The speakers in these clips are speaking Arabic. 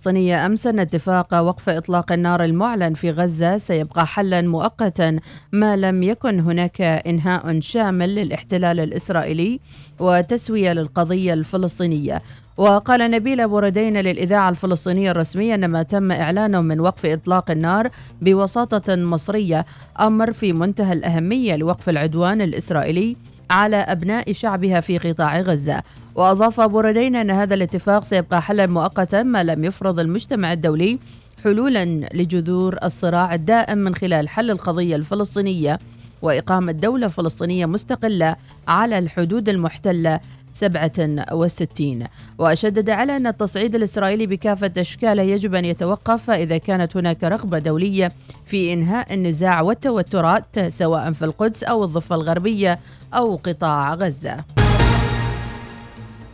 الفلسطينية أمس أن اتفاق وقف إطلاق النار المعلن في غزة. سيبقى حلا مؤقتا ما لم يكن هناك إنهاء شامل للاحتلال الإسرائيلي وتسوية للقضية الفلسطينية. وقال نبيل بوردين للإذاعة الفلسطينية الرسمية أن ما تم إعلانه من وقف إطلاق النار بوساطة مصرية أمر في منتهى الأهمية لوقف العدوان الإسرائيلي على أبناء شعبها في قطاع غزة. وأضاف بوردين أن هذا الاتفاق سيبقى حلا مؤقتا ما لم يفرض المجتمع الدولي حلولا لجذور الصراع الدائم من خلال حل القضية الفلسطينية وإقامة دولة فلسطينية مستقلة على الحدود المحتلة 67 وشدد على أن التصعيد الإسرائيلي بكافة أشكاله يجب أن يتوقف إذا كانت هناك رغبة دولية في إنهاء النزاع والتوترات سواء في القدس أو الضفة الغربية أو قطاع غزة.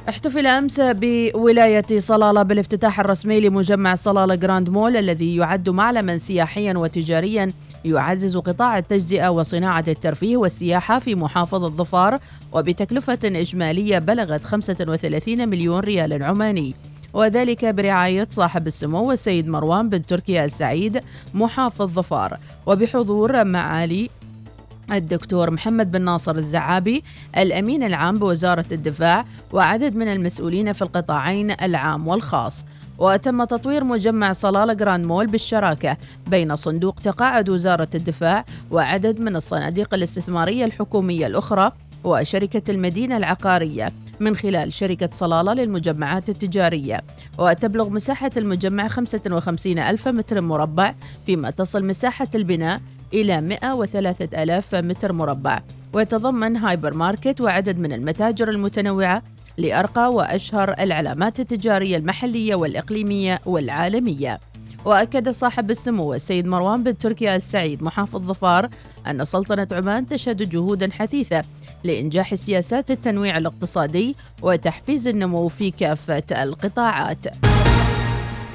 احتفل أمس بولاية صلالة بالافتتاح الرسمي لمجمع صلالة جراند مول الذي يعد معلما سياحيا وتجاريا يعزز قطاع التجزئة وصناعة الترفيه والسياحة في محافظه ظفار وبتكلفة إجمالية بلغت 35 مليون ريال عماني. وذلك برعاية صاحب السمو السيد مروان بن تركيا السعيد محافظ ظفار. وبحضور معالي الدكتور محمد بن ناصر الزعابي الأمين العام بوزارة الدفاع وعدد من المسؤولين في القطاعين العام والخاص. وتم تطوير مجمع صلالة جراند مول بالشراكة بين صندوق تقاعد وزارة الدفاع وعدد من الصناديق الاستثمارية الحكومية الأخرى وشركة المدينة العقارية من خلال شركة صلالة للمجمعات التجارية. وتبلغ مساحة المجمع 55 ألف متر مربع فيما تصل مساحة البناء إلى 103 ألاف متر مربع ويتضمن هايبر ماركت وعدد من المتاجر المتنوعة لأرقى وأشهر العلامات التجارية المحلية والإقليمية والعالمية وأكد صاحب السمو السيد مروان بن تركيا السعيد محافظ ظفار أن سلطنة عمان تشهد جهودا حثيثة لإنجاح سياسات التنويع الاقتصادي وتحفيز النمو في كافة القطاعات.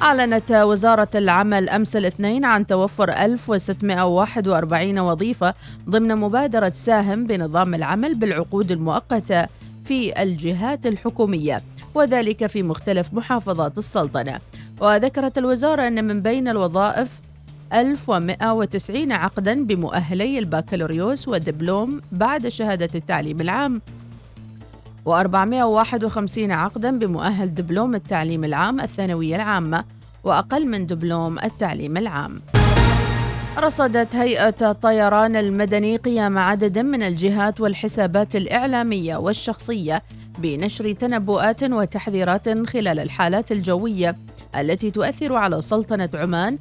أعلنت وزارة العمل أمس الاثنين عن توفر 1641 وظيفة ضمن مبادرة ساهم بنظام العمل بالعقود المؤقتة في الجهات الحكومية وذلك في مختلف محافظات السلطنة. وذكرت الوزارة أن من بين الوظائف 1190 عقدا بمؤهلي البكالوريوس والدبلوم بعد شهادة التعليم العام. و451 عقدا بمؤهل دبلوم التعليم العام الثانوية العامة وأقل من دبلوم التعليم العام. رصدت هيئة الطيران المدني قيام عدد من الجهات والحسابات الإعلامية والشخصية بنشر تنبؤات وتحذيرات خلال الحالات الجوية التي تؤثر على سلطنة عمان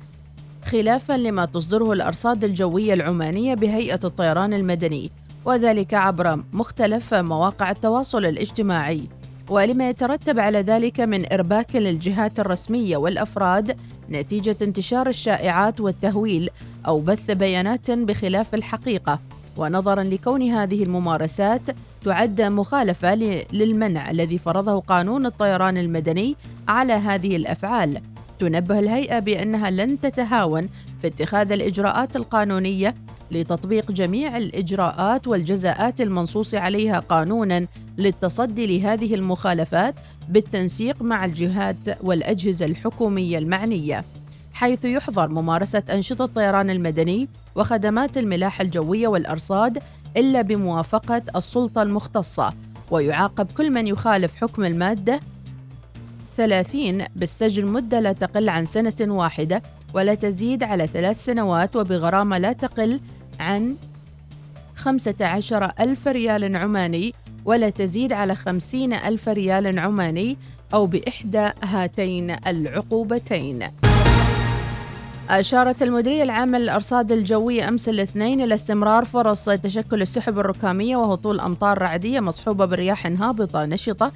خلافا لما تصدره الأرصاد الجوية العمانية بهيئة الطيران المدني وذلك عبر مختلف مواقع التواصل الاجتماعي. ولما يترتب على ذلك من إرباك للجهات الرسمية والأفراد نتيجة انتشار الشائعات والتهويل أو بث بيانات بخلاف الحقيقة. ونظرا لكون هذه الممارسات تعد مخالفة للمنع الذي فرضه قانون الطيران المدني على هذه الأفعال. تنبه الهيئة بأنها لن تتهاون في اتخاذ الإجراءات القانونية لتطبيق جميع الإجراءات والجزاءات المنصوص عليها قانونا للتصدي لهذه المخالفات بالتنسيق مع الجهات والأجهزة الحكومية المعنية حيث يحظر ممارسة أنشطة الطيران المدني وخدمات الملاحه الجوية والأرصاد إلا بموافقة السلطة المختصة ويعاقب كل من يخالف حكم المادة 30 بالسجن مدة لا تقل عن سنة واحدة ولا تزيد على ثلاث سنوات وبغرامة لا تقل عن خمسة عشر ألف ريال عماني ولا تزيد على خمسين ألف ريال عماني أو بإحدى هاتين العقوبتين. أشارت المديرية العامة للأرصاد الجوية أمس الاثنين إلى استمرار فرص تشكل السحب الركامية وهطول أمطار رعدية مصحوبة برياح هابطة نشطة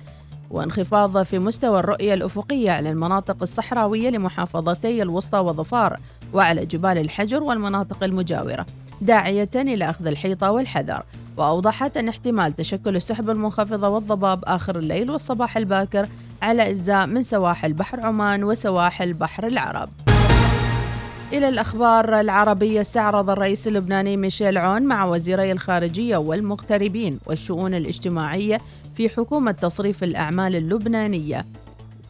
وانخفاض في مستوى الرؤية الأفقية على المناطق الصحراوية لمحافظتي الوسطى وظفار وعلى جبال الحجر والمناطق المجاورة داعية إلى أخذ الحيطة والحذر. وأوضحت أن احتمال تشكل السحب المنخفضة والضباب آخر الليل والصباح الباكر على أجزاء من سواحل بحر عمان وسواحل بحر العرب. إلى الأخبار العربية استعرض الرئيس اللبناني ميشيل عون مع وزيري الخارجية والمغتربين والشؤون الاجتماعية في حكومة تصريف الأعمال اللبنانية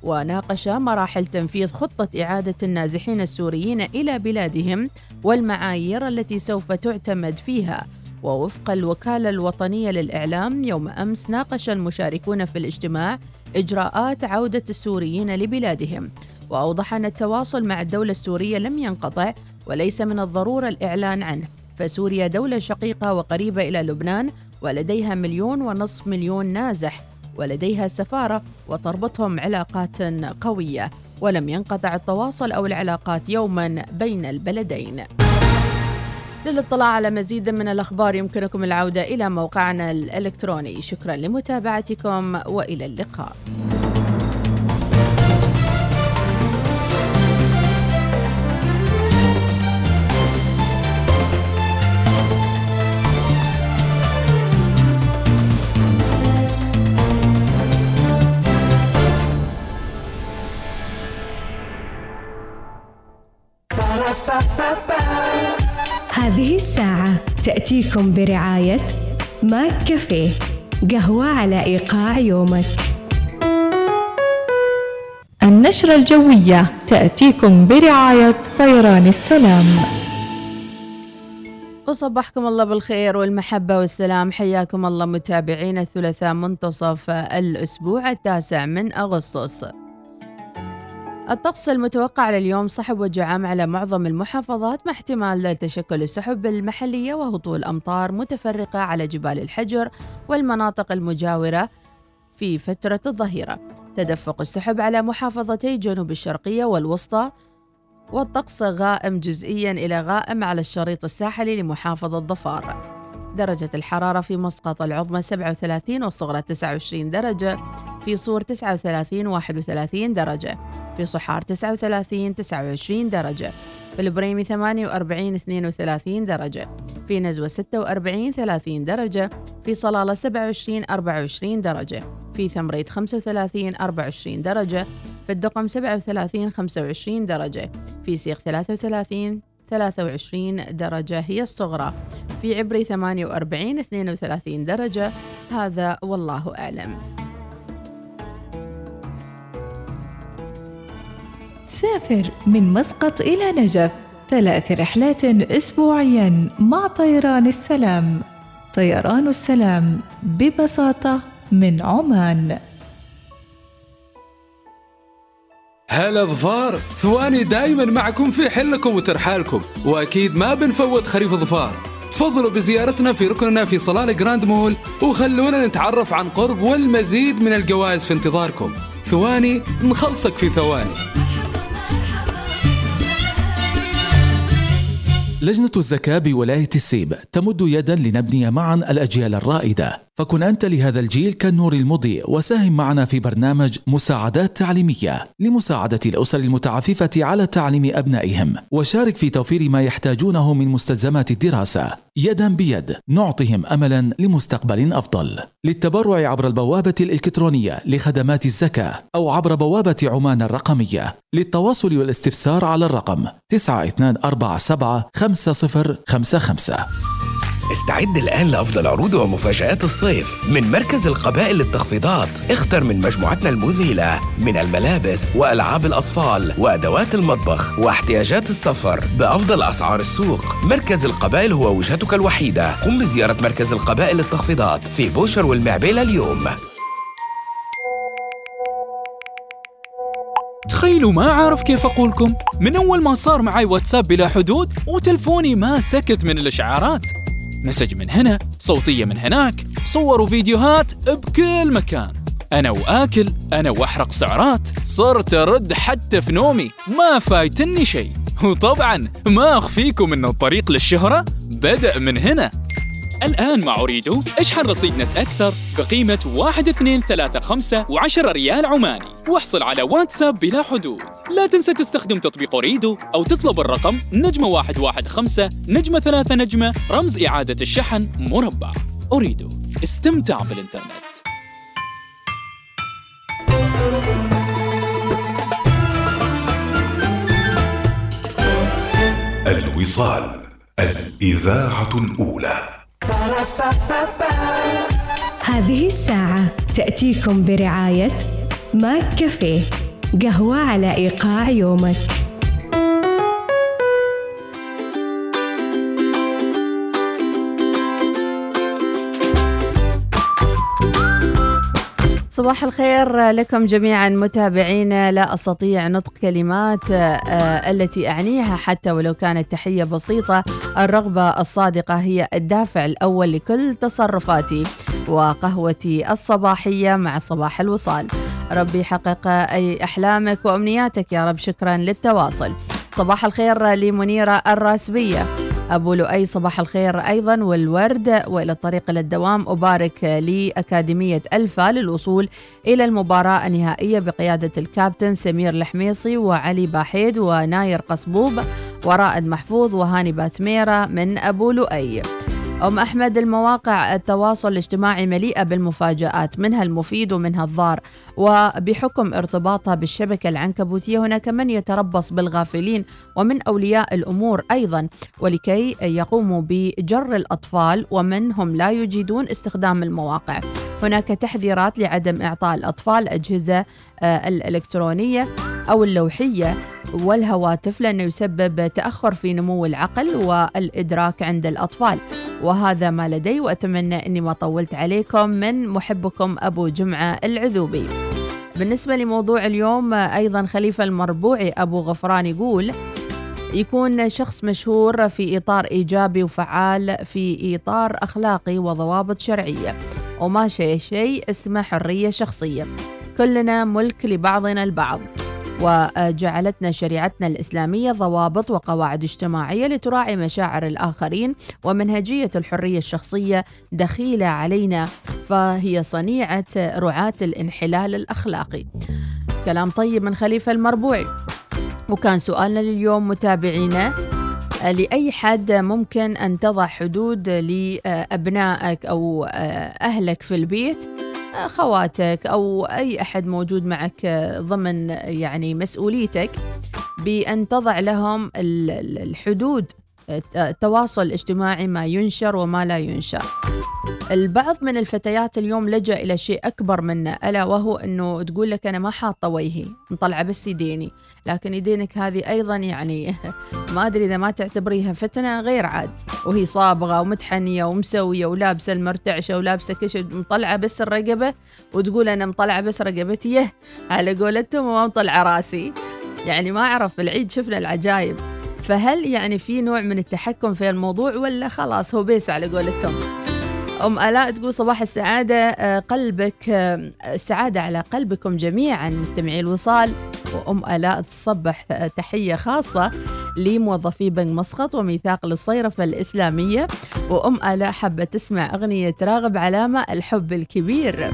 وناقش مراحل تنفيذ خطة إعادة النازحين السوريين إلى بلادهم والمعايير التي سوف تعتمد فيها. ووفق الوكالة الوطنية للإعلام يوم أمس ناقش المشاركون في الاجتماع إجراءات عودة السوريين لبلادهم. وأوضح أن التواصل مع الدولة السورية لم ينقطع وليس من الضرورة الإعلان عنه. فسوريا دولة شقيقة وقريبة إلى لبنان ولديها مليون ونصف مليون نازح ولديها سفارة وتربطهم علاقات قوية ولم ينقطع التواصل أو العلاقات يوما بين البلدين. للاطلاع على مزيد من الأخبار يمكنكم العودة إلى موقعنا الإلكتروني. شكرا لمتابعتكم وإلى اللقاء. تأتيكم برعاية ماك كافيه قهوة على إيقاع يومك. النشرة الجوية تأتيكم برعاية طيران السلام. وصبحكم الله بالخير والمحبة والسلام. حياكم الله متابعين الثلاثاء منتصف الأسبوع التاسع من أغسطس. الطقس المتوقع لليوم صحب وجعام على معظم المحافظات مع احتمال تشكل السحب المحلية وهطول أمطار متفرقة على جبال الحجر والمناطق المجاورة في فترة الظهيرة. تدفق السحب على محافظتي جنوب الشرقية والوسطى والطقس غائم جزئيا إلى غائم على الشريط الساحلي لمحافظة ظفار. درجة الحرارة في مسقط العظمى 37 والصغرى 29 درجة في صور 39 31 درجة. في صحار 39 29 درجة في البريمي 48 32 درجة في نزوة 46 30 درجة في صلالة 27 24 درجة في ثمريت 35 24 درجة في الدقم 37 25 درجة في سيخ 33 23 درجة هي الصغرى في عبري 48 32 درجة هذا والله أعلم. سافر من مسقط إلى نجف. ثلاث رحلات أسبوعيا مع طيران السلام. طيران السلام ببساطة من عمان. هلا ظفار ثواني دايما معكم في حلكم وترحالكم وأكيد ما بنفوت خريف ظفار. تفضلوا بزيارتنا في ركننا في صلالة جراند مول وخلونا نتعرف عن قرب والمزيد من الجوائز في انتظاركم. ثواني نخلصك في ثواني. لجنة الزكاة بولاية السيب تمد يدا لنبني معا الأجيال الرائدة. فكن أنت لهذا الجيل كالنور المضيء وساهم معنا في برنامج مساعدات تعليمية. لمساعدة الأسر المتعففة على تعليم أبنائهم. وشارك في توفير ما يحتاجونه من مستلزمات الدراسة. يدا بيد نعطهم أملا لمستقبل أفضل. للتبرع عبر البوابة الإلكترونية لخدمات الزكاة أو عبر بوابة عمان الرقمية. للتواصل والاستفسار على الرقم 9247 5055 استعد الآن لأفضل عروض ومفاجآت الصيف. من مركز القبائل للتخفيضات اختر من مجموعتنا المذهلة من الملابس وألعاب الأطفال وأدوات المطبخ واحتياجات السفر بأفضل أسعار السوق. مركز القبائل هو وجهتك الوحيدة. قم بزيارة مركز القبائل للتخفيضات في بوشر والمعبيلة اليوم. تخيلوا ما عارف كيف أقولكم. من أول ما صار معي واتساب بلا حدود وتلفوني ما سكت من الإشعارات. مسج من هنا صوتية من هناك صور وفيديوهات بكل مكان. أنا وآكل أنا وأحرق سعرات صرت أرد حتى في نومي. ما فايتني شيء. وطبعا ما أخفيكم أن الطريق للشهرة بدأ من هنا. الآن مع أريدو اشحن رصيد نت أكثر بقيمة 1235 و10 ريال عماني. واحصل على واتساب بلا حدود. لا تنسى تستخدم تطبيق أريدو أو تطلب الرقم نجمة 115 نجمة 3 نجمة رمز إعادة الشحن مربع. أريدو استمتع بالإنترنت. الوصال الإذاعة الأولى. هذه الساعة تأتيكم برعاية ماك كافيه. قهوة على إيقاع يومك. صباح الخير لكم جميعا متابعينا لا استطيع نطق كلمات آه، التي أعنيها حتى ولو كانت تحية بسيطة. الرغبة الصادقة هي الدافع الأول لكل تصرفاتي وقهوتي الصباحية مع صباح الوصال. ربي يحقق أي أحلامك وأمنياتك. يا رب شكرا للتواصل. صباح الخير لمنيرة الراسبية. أبو لؤي صباح الخير أيضا والورد وإلى الطريق للدوام. أبارك لأكاديمية ألفا للوصول إلى المباراة النهائية بقيادة الكابتن سمير الحميصي وعلي باحيد وناير قصبوب ورائد محفوظ وهاني باتميرة من أبو لؤي. أم أحمد المواقع التواصل الاجتماعي مليئة بالمفاجآت منها المفيد ومنها الضار. وبحكم ارتباطها بالشبكة العنكبوتية هناك من يتربص بالغافلين ومن أولياء الأمور أيضا. ولكي يقوموا بجر الأطفال ومن هم لا يجيدون استخدام المواقع. هناك تحذيرات لعدم إعطاء الأطفال أجهزة آه، الإلكترونية أو اللوحية والهواتف لأنه يسبب تأخر في نمو العقل والإدراك عند الأطفال. وهذا ما لدي وأتمنى أني ما طولت عليكم من محبكم أبو جمعة العذوبي. بالنسبة لموضوع اليوم أيضا خليفة المربوعي أبو غفران يقول يكون شخص مشهور في إطار إيجابي وفعال في إطار أخلاقي وضوابط شرعية. وما شيء شيء اسمه حرية شخصية. كلنا ملك لبعضنا البعض. وجعلتنا شريعتنا الإسلامية ضوابط وقواعد اجتماعية لتراعي مشاعر الآخرين ومنهجية الحرية الشخصية دخيلة علينا فهي صنيعة رعاة الانحلال الأخلاقي. كلام طيب من خليفة المربوعي. وكان سؤالنا لليوم متابعينا لأي حد ممكن أن تضع حدود لأبنائك أو أهلك في البيت؟ خواتك أو أي أحد موجود معك ضمن يعني مسؤوليتك بأن تضع لهم الحدود التواصل الاجتماعي ما ينشر وما لا ينشر. البعض من الفتيات اليوم لجأ إلى شيء أكبر منه ألا وهو أنه تقول لك أنا ما حاطة وجهي مطلعة بس يديني لكن يدينك هذه أيضا يعني ما أدري إذا ما تعتبريها فتنة غير عاد وهي صابغة ومتحنية ومسوية ولابسة المرتعشة ولابسة كش مطلعة بس الرقبة وتقول أنا مطلعة بس رقبتي على قولتهم وما مطلعة راسي. يعني ما أعرف بالعيد شفنا العجايب. فهل يعني في نوع من التحكم في الموضوع ولا خلاص هو بيس على قولتهم؟ أم آلاء تقول صباح السعادة. آه، قلبك آه، السعادة على قلبكم جميعا مستمعي الوصال. وأم آلاء تصبح تحية خاصة لموظفي بنك مسقط وميثاق للصيرفة الإسلامية. وأم آلاء حابة تسمع أغنية راغب علامة الحب الكبير.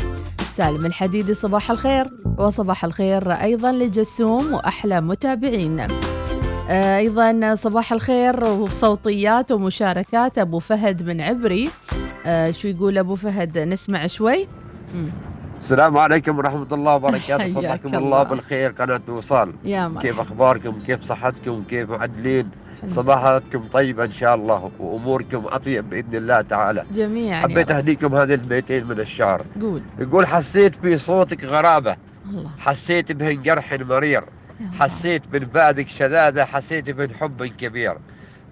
سالم الحديدي صباح الخير. وصباح الخير أيضا لجسوم وأحلى متابعين. آه، أيضا صباح الخير وصوتيات ومشاركات أبو فهد من عبري. آه شو يقول أبو فهد؟ نسمع شوي. مم. السلام عليكم ورحمة الله وبركاته. صبحكم الله. بالخير. قناة وصال يا مرحبا. كيف أخباركم؟ كيف صحتكم؟ كيف معدلين؟ صباحاتكم طيبة إن شاء الله وأموركم أطيب بإذن الله تعالى. جميعا حبيت أهديكم هذه البيتين من الشعر. قول. يقول حسيت في صوتك غرابة. الله. حسيت بهن جرح مرير حسيت من بعدك شذاذة. حسيت من حب كبير.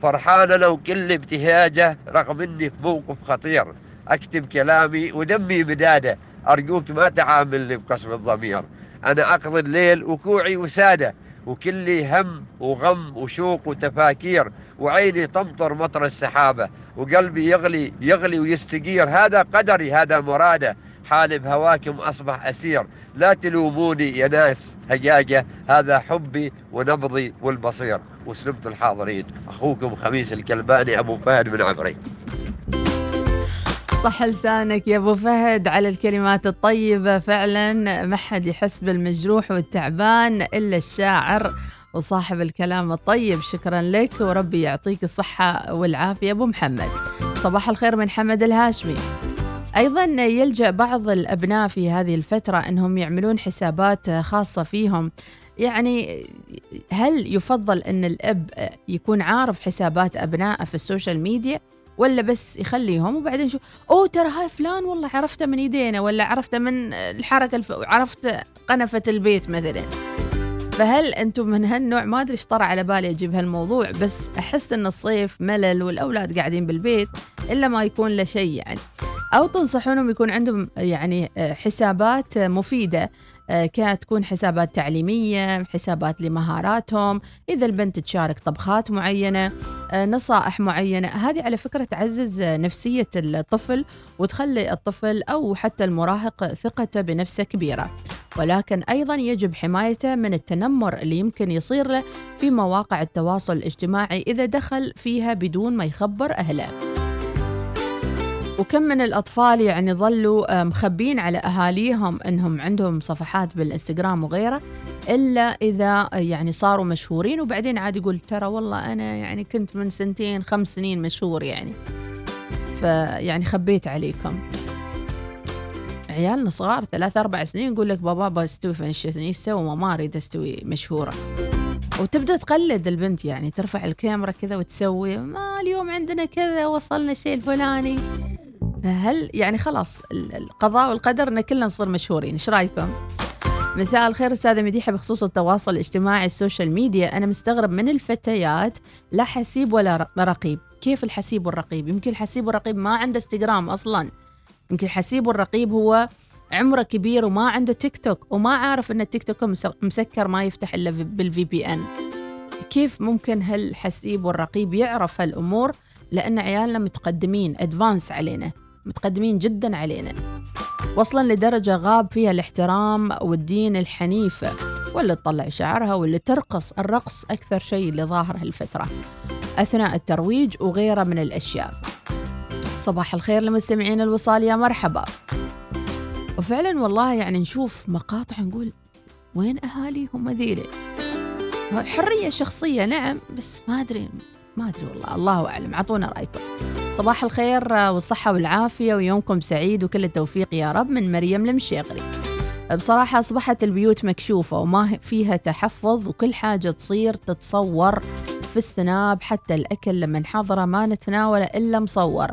فرحانة لو كل ابتهاجه رغم إني في موقف خطير. أكتب كلامي ودمي مداده. أرجوك ما تعاملني بقسم الضمير. أنا أقضي الليل وكوعي وساده. وكلي هم وغم وشوق وتفاكير. وعيني تمطر مطر السحابة. وقلبي يغلي يغلي ويستقير. هذا قدري هذا مراده. حالي بهواكم أصبح أسير. لا تلوموني يا ناس هجاجة هذا حبي ونبضي والبصير. وسلمت الحاضرين. أخوكم خميس الكلباني أبو فهد من عمري. صح لسانك يا أبو فهد على الكلمات الطيبة. فعلا ما حد يحس بالمجروح والتعبان إلا الشاعر وصاحب الكلام الطيب. شكرا لك وربي يعطيك الصحة والعافية. أبو محمد صباح الخير من حمد الهاشمي. أيضا يلجأ بعض الأبناء في هذه الفترة أنهم يعملون حسابات خاصة فيهم. يعني هل يفضل أن الأب يكون عارف حسابات أبنائه في ال social media ولا بس يخليهم وبعدين شو أوه ترى هاي فلان والله عرفته من يدينا ولا عرفته من الحركة الف... عرفت قنفة البيت مثلا. فهل أنتم من هالنوع؟ ما أدري إيش طرى على بالي أجيب هالموضوع بس أحس إن الصيف ملل والأولاد قاعدين بالبيت إلا ما يكون له شيء يعني. أو تنصحونهم يكون عندهم يعني حسابات مفيدة كانت تكون حسابات تعليمية حسابات لمهاراتهم إذا البنت تشارك طبخات معينة نصائح معينة. هذه على فكرة تعزز نفسية الطفل وتخلي الطفل أو حتى المراهق ثقته بنفسه كبيرة. ولكن أيضا يجب حمايته من التنمر اللي يمكن يصير له في مواقع التواصل الاجتماعي إذا دخل فيها بدون ما يخبر أهله. وكم من الأطفال يعني ظلوا مخبين على أهاليهم أنهم عندهم صفحات بالإنستغرام وغيره إلا إذا يعني صاروا مشهورين. وبعدين عاد يقول ترى والله أنا يعني كنت من سنتين خمس سنين مشهور يعني. فيعني خبيت عليكم. عيالنا صغار ثلاث أربع سنين يقول لك بابا بستوي فانشيزنيستا وماما أريد أستوي مشهورة. وتبدأ تقلد البنت يعني ترفع الكاميرا كذا وتسوي ما اليوم عندنا كذا وصلنا الشيء الفلاني. فهل يعني خلاص القضاء والقدر إن كلنا نصير مشهورين إيش رأيكم؟ مساء الخير أستاذة مديحة بخصوص التواصل الاجتماعي ال social media. أنا مستغرب من الفتيات لا حسيب ولا رقيب. كيف الحسيب والرقيب؟ يمكن الحسيب والرقيب ما عنده إنستغرام أصلا. يمكن الحسيب والرقيب هو عمره كبير وما عنده تيك توك وما عارف إن التيك توك مسكر ما يفتح إلا بال VPN كيف ممكن هالحسيب والرقيب يعرف هالأمور؟ لأن عيالنا متقدمين advanced علينا. متقدمين جدا علينا. وصلا لدرجة غاب فيها الاحترام والدين الحنيف واللي تطلع شعرها واللي ترقص الرقص أكثر شيء اللي ظاهر هالفترة أثناء الترويج وغيره من الأشياء. صباح الخير لمستمعين الوصال يا مرحبا. وفعلا والله يعني نشوف مقاطع نقول وين أهاليهم ذيلي؟ حرية شخصية نعم بس ما أدري ما أدري والله. الله أعلم أعطونا رأيكم. صباح الخير والصحة والعافية ويومكم سعيد وكل التوفيق يا رب من مريم المشيغري. بصراحة أصبحت البيوت مكشوفة وما فيها تحفظ وكل حاجة تصير تتصور في السناب حتى الأكل لما نحضره ما نتناوله إلا مصور.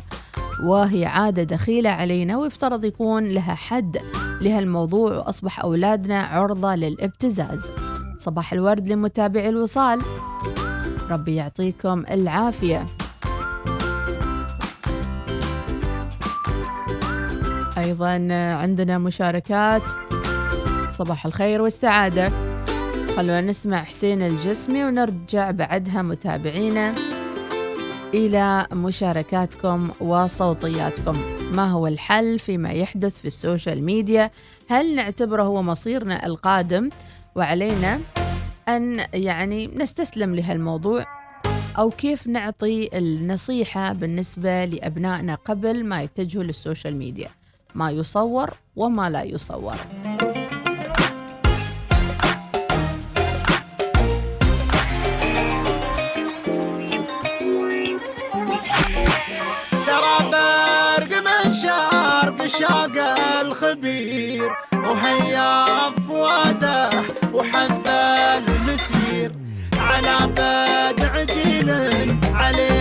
وهي عادة دخيلة علينا ويفترض يكون لها حد لهالموضوع وأصبح أولادنا عرضة للابتزاز. صباح الورد لمتابعي الوصال. ربي يعطيكم العافية. أيضا عندنا مشاركات. صباح الخير والسعادة. خلونا نسمع حسين الجسمي ونرجع بعدها متابعينا إلى مشاركاتكم وصوتياتكم. ما هو الحل فيما يحدث في السوشيال ميديا؟ هل نعتبره هو مصيرنا القادم؟ وعلينا أن يعني نستسلم لهالموضوع أو كيف نعطي النصيحة بالنسبة لأبنائنا قبل ما يتجهوا للسوشيال ميديا. ما يصور وما لا يصور. شاق الخبير وهيا فواده وحث المسير. على بدع جيل عليها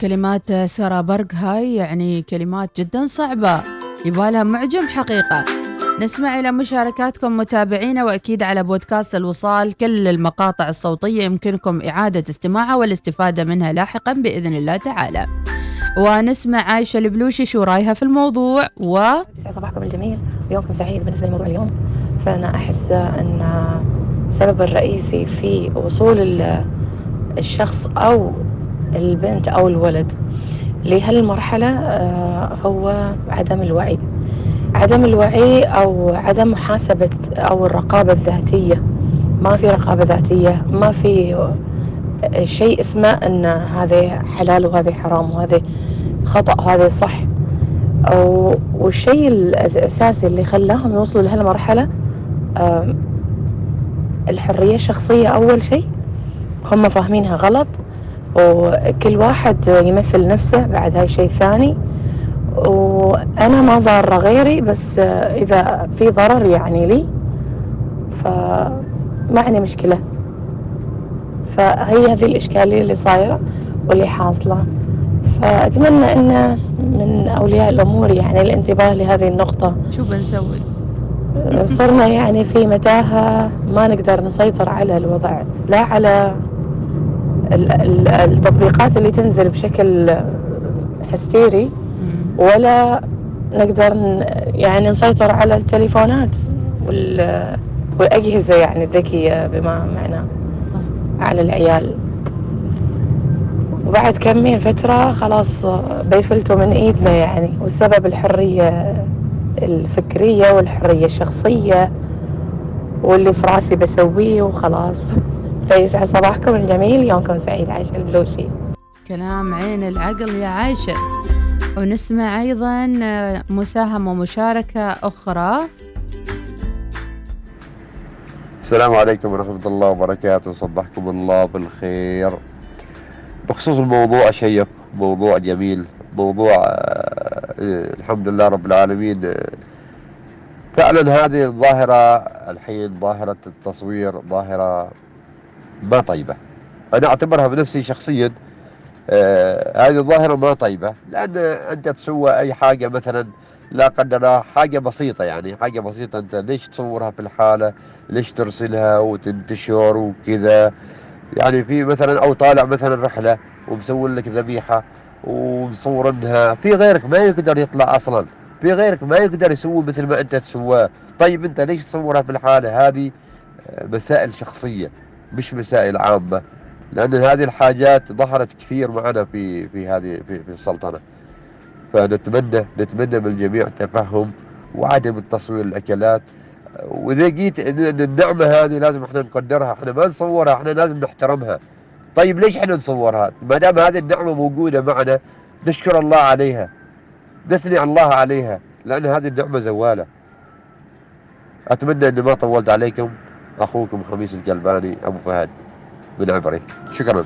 كلمات سارة برق. هاي يعني كلمات جدا صعبة يبالها معجم حقيقة. نسمع إلى مشاركاتكم متابعينا وأكيد على بودكاست الوصال كل المقاطع الصوتية يمكنكم إعادة استماعها والاستفادة منها لاحقا بإذن الله تعالى. ونسمع عايشة البلوشي شو رأيها في الموضوع و صباحكم الجميل ويومكم سعيد بالنسبة لموضوع اليوم. فأنا أحس أن السبب الرئيسي في وصول ال- الشخص أو البنت أو الولد لهالمرحلة آه، هو عدم الوعي. عدم الوعي أو عدم محاسبة أو الرقابة الذاتية. ما في رقابة ذاتية ما في شيء اسمه أن هذا حلال وهذا حرام وهذا خطأ هذا صح. والشيء الأساسي اللي خلاهم يوصلوا لهالمرحلة الحرية الشخصية أول شيء هم فاهمينها غلط. وكل واحد يمثل نفسه بعد هاي شيء ثاني. وأنا ما ضارة غيري بس إذا في ضرر يعني لي فما عندي مشكلة. فهي هذه الإشكالية اللي صايرة واللي حاصلة. فأتمنى أن من أولياء الأمور يعني الانتباه لهذه النقطة. شو بنسوي؟ صرنا يعني في متاهة ما نقدر نسيطر على الوضع لا على التطبيقات اللي تنزل بشكل هستيري ولا نقدر يعني نسيطر على التليفونات وال- والأجهزة يعني الذكية بما معنى على العيال. وبعد كمين فترة خلاص بيفلتوا من إيدنا يعني والسبب الحرية الفكرية والحرية الشخصية واللي في راسي بسويه وخلاص. فيسعد صباحكم الجميل يومكم سعيد عايشة البلوشي. كلام عين العقل يا عايشة. ونسمع أيضا آه، مساهمة ومشاركة أخرى. السلام عليكم ورحمة الله وبركاته. صبحكم الله بالخير. بخصوص الموضوع شيق موضوع جميل موضوع آه، الحمد لله رب العالمين. فعلا هذه الظاهرة الحين ظاهرة التصوير ظاهرة ما طيبة. أنا أعتبرها بنفسي شخصيا آه، هذه الظاهرة ما طيبة لأن أنت تسوى أي حاجة مثلا لا قدر حاجة بسيطة يعني حاجة بسيطة. أنت ليش تصورها في الحالة؟ ليش ترسلها وتنتشر وكذا؟ يعني في مثلا أو طالع مثلا رحلة ومسوي لك ذبيحة ومصورنها. في غيرك ما يقدر يطلع أصلا. في غيرك ما يقدر يسوي مثل ما أنت تسواه. طيب أنت ليش تصورها في الحالة؟ هذه آه، مسائل شخصية. مش مسائل عامة لأن هذه الحاجات ظهرت كثير معنا في في هذه في, في السلطنة. فنتمنى نتمنى من الجميع تفهم وعدم التصوير الأكلات. وإذا جيت إن النعمة هذه لازم إحنا نقدرها إحنا ما نصورها إحنا لازم نحترمها. طيب ليش إحنا نصورها؟ ما دام هذه النعمة موجودة معنا نشكر الله عليها نثني الله عليها لأن هذه النعمة زوالة. أتمنى أني ما طولت عليكم. أخوكم خميس القلباني أبو فهد من عبري شكرا.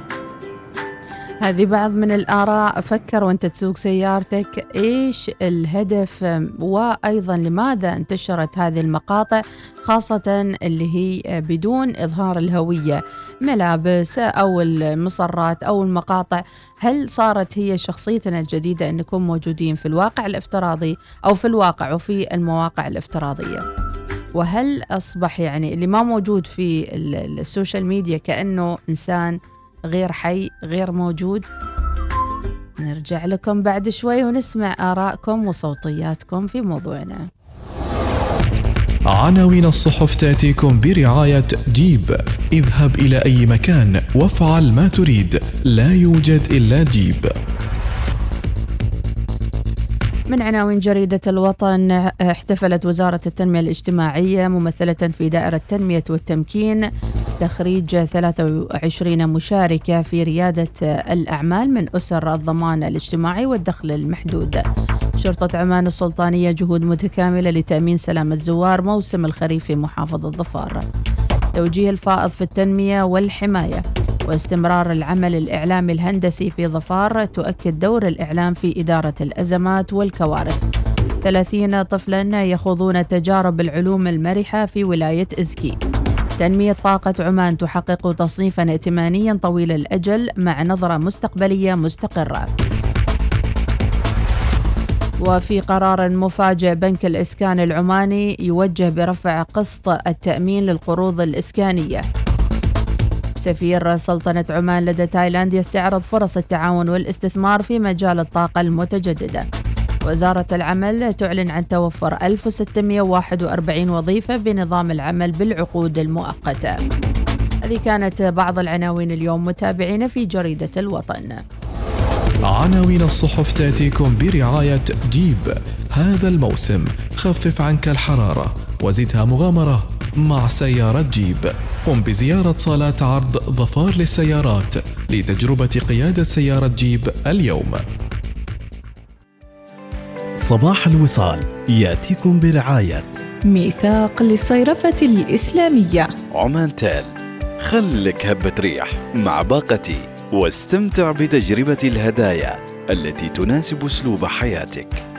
هذه بعض من الآراء. فكر وأنت تسوق سيارتك. إيش الهدف؟ وأيضا لماذا انتشرت هذه المقاطع خاصة اللي هي بدون إظهار الهوية؟ ملابس أو المصرات أو المقاطع. هل صارت هي شخصيتنا الجديدة أن نكون موجودين في الواقع الافتراضي أو في الواقع وفي المواقع الافتراضية؟ وهل أصبح يعني اللي ما موجود في ال- ال social media كأنه إنسان غير حي غير موجود؟ نرجع لكم بعد شوي ونسمع آرائكم وصوتياتكم في موضوعنا. عناوين الصحف تأتيكم برعاية جيب. اذهب إلى أي مكان وافعل ما تريد. لا يوجد إلا جيب. من عناوين جريدة الوطن احتفلت وزارة التنمية الاجتماعية ممثلة في دائرة التنمية والتمكين تخريج 23 مشاركة في ريادة الأعمال من أسر الضمان الاجتماعي والدخل المحدود. شرطة عمان السلطانية جهود متكاملة لتأمين سلامة الزوار موسم الخريف في محافظة ظفار. توجيه الفائض في التنمية والحماية. واستمرار العمل الإعلامي الهندسي في ظفار تؤكد دور الإعلام في إدارة الأزمات والكوارث. 30 طفلا يخوضون تجارب العلوم المرحة في ولاية إزكي. تنمية طاقة عمان تحقق تصنيفا ائتمانيا طويل الأجل مع نظرة مستقبلية مستقرة. وفي قرار مفاجئ بنك الإسكان العماني يوجه برفع قسط التأمين للقروض الإسكانية. سفير سلطنة عمان لدى تايلاند يستعرض فرص التعاون والاستثمار في مجال الطاقة المتجددة. وزارة العمل تعلن عن توفر 1641 وظيفة بنظام العمل بالعقود المؤقتة. هذه كانت بعض العناوين اليوم متابعين في جريدة الوطن. عناوين الصحف تأتيكم برعاية جيب. هذا الموسم خفف عنك الحرارة وزدها مغامرة. مع سيارة جيب. قم بزيارة صالات عرض ظفار للسيارات لتجربة قيادة سيارة جيب اليوم. صباح الوصال يأتيكم برعاية. ميثاق للصيرفة الإسلامية. عمان تال خلك هبة ريح مع باقتي واستمتع بتجربة الهدايا التي تناسب أسلوب حياتك.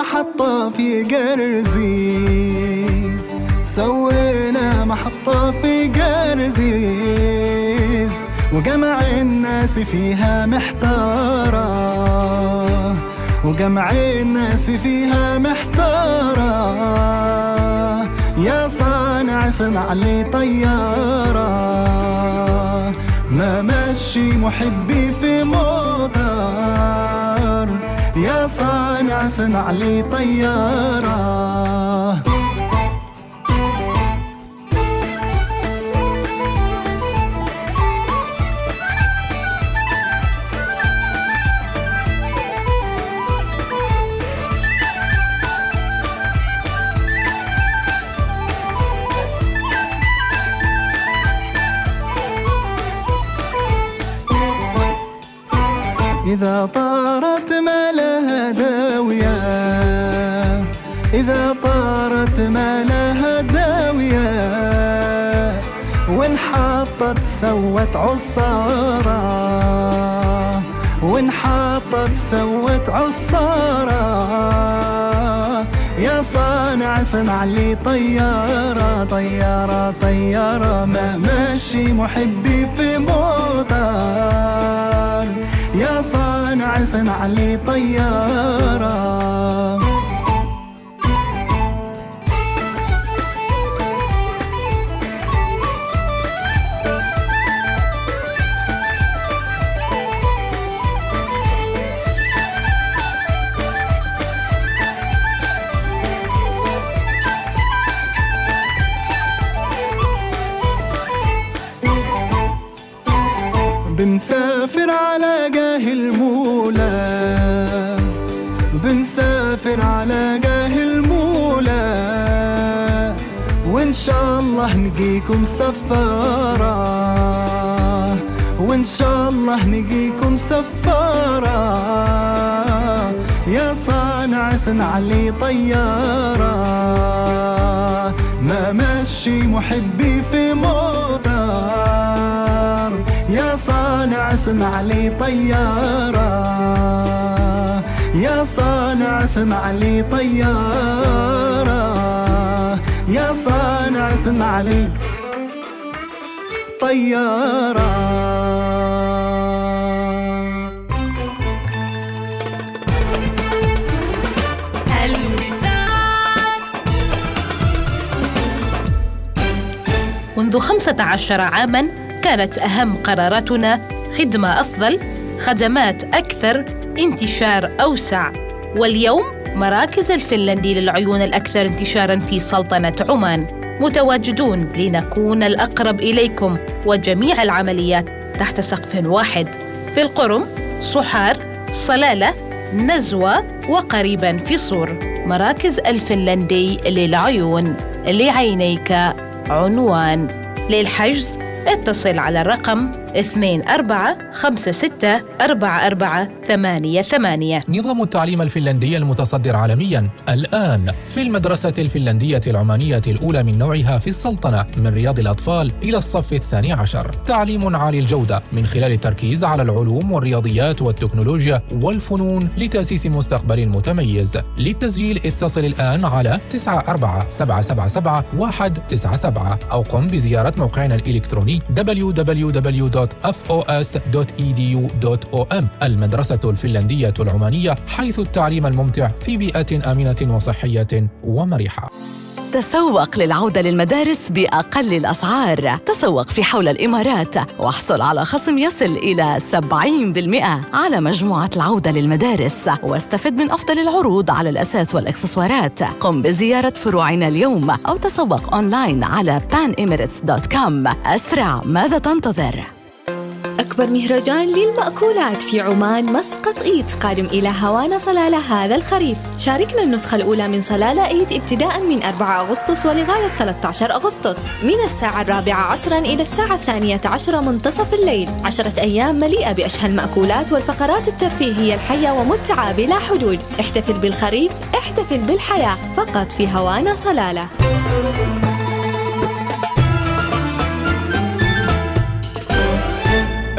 محطة في قرزيز سوينا محطة في قرزيز وجمع الناس فيها محتارة. وجمع الناس فيها محتارة. يا صانع صنع لي طيارة. ما مشي محبي في موتار يا صانع صنع لي طيارة. إذا طارت سوت عصارة وانحطت سوت عصارة. يا صانع صنع لي طيارة طيارة طيارة ما ماشي محبي في موتار يا صانع صنع لي طيارة. نجيكم سفارة. وإن شاء الله نجيكم سفارة. يا صانع صنع لي طيارة. ما مشي محبي في موتر. يا صانع صنع لي طيارة. يا صانع صنع لي طيارة. يا صانع صنع لي طيارة. منذ 15 عاماً كانت أهم قراراتنا خدمة أفضل، خدمات أكثر، انتشار أوسع، واليوم مراكز الفنلندي للعيون الأكثر انتشاراً في سلطنة عمان، متواجدون لنكون الأقرب إليكم وجميع العمليات تحت سقف واحد، في القرم، صحار، صلالة، نزوة وقريباً في صور، مراكز الفنلندي للعيون، لعينيك عنوان. للحجز اتصل على الرقم 24564488 نظام التعليم الفنلندي المتصدر عالميا الآن في المدرسة الفنلندية العمانية الأولى من نوعها في السلطنة من رياض الأطفال إلى الصف الثاني عشر. تعليم عالي الجودة من خلال التركيز على العلوم والرياضيات والتكنولوجيا والفنون لتأسيس مستقبل متميز للتسجيل اتصل الآن على 94777 أو قم بزيارة موقعنا الإلكتروني www.fos.edu.om المدرسة الفنلندية العمانية حيث التعليم الممتع في بيئة آمنة وصحية ومرحة. تسوق للعودة للمدارس بأقل الأسعار. تسوق في حول الإمارات واحصل على خصم يصل إلى 70% على مجموعة العودة للمدارس. واستفد من أفضل العروض على الأساس والإكسسوارات. قم بزيارة فروعنا اليوم أو تسوق أونلاين على panemirates.com أسرع ماذا تنتظر؟ أكبر مهرجان للمأكولات في عمان مسقط إيت قادم إلى هوانا صلالة هذا الخريف. شاركنا النسخة الأولى من صلالة إيت ابتداء من 4 أغسطس ولغاية 13 أغسطس. من الساعة الرابعة عصرا إلى الساعة الثانية عشرة منتصف الليل. عشرة أيام مليئة بأشهى المأكولات والفقرات الترفيهية الحية ومتعة بلا حدود. احتفل بالخريف احتفل بالحياة فقط في هوانا صلالة.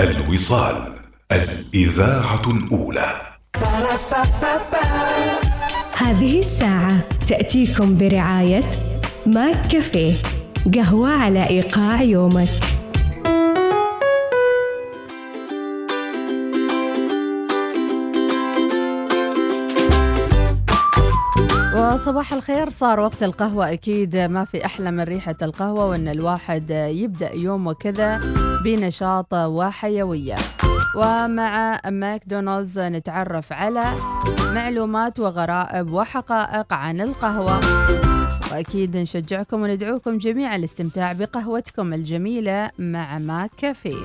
الوصال الإذاعة الأولى. هذه الساعة تأتيكم برعاية ماك كافيه قهوة على إيقاع يومك. وصباح الخير صار وقت القهوة أكيد ما في أحلى من ريحة القهوة وأن الواحد يبدأ يومه كذا. بنشاط وحيوية. ومع ماكدونالدز نتعرف على معلومات وغرائب وحقائق عن القهوة. وأكيد نشجعكم وندعوكم جميعا للاستمتاع بقهوتكم الجميلة مع ماك كافيه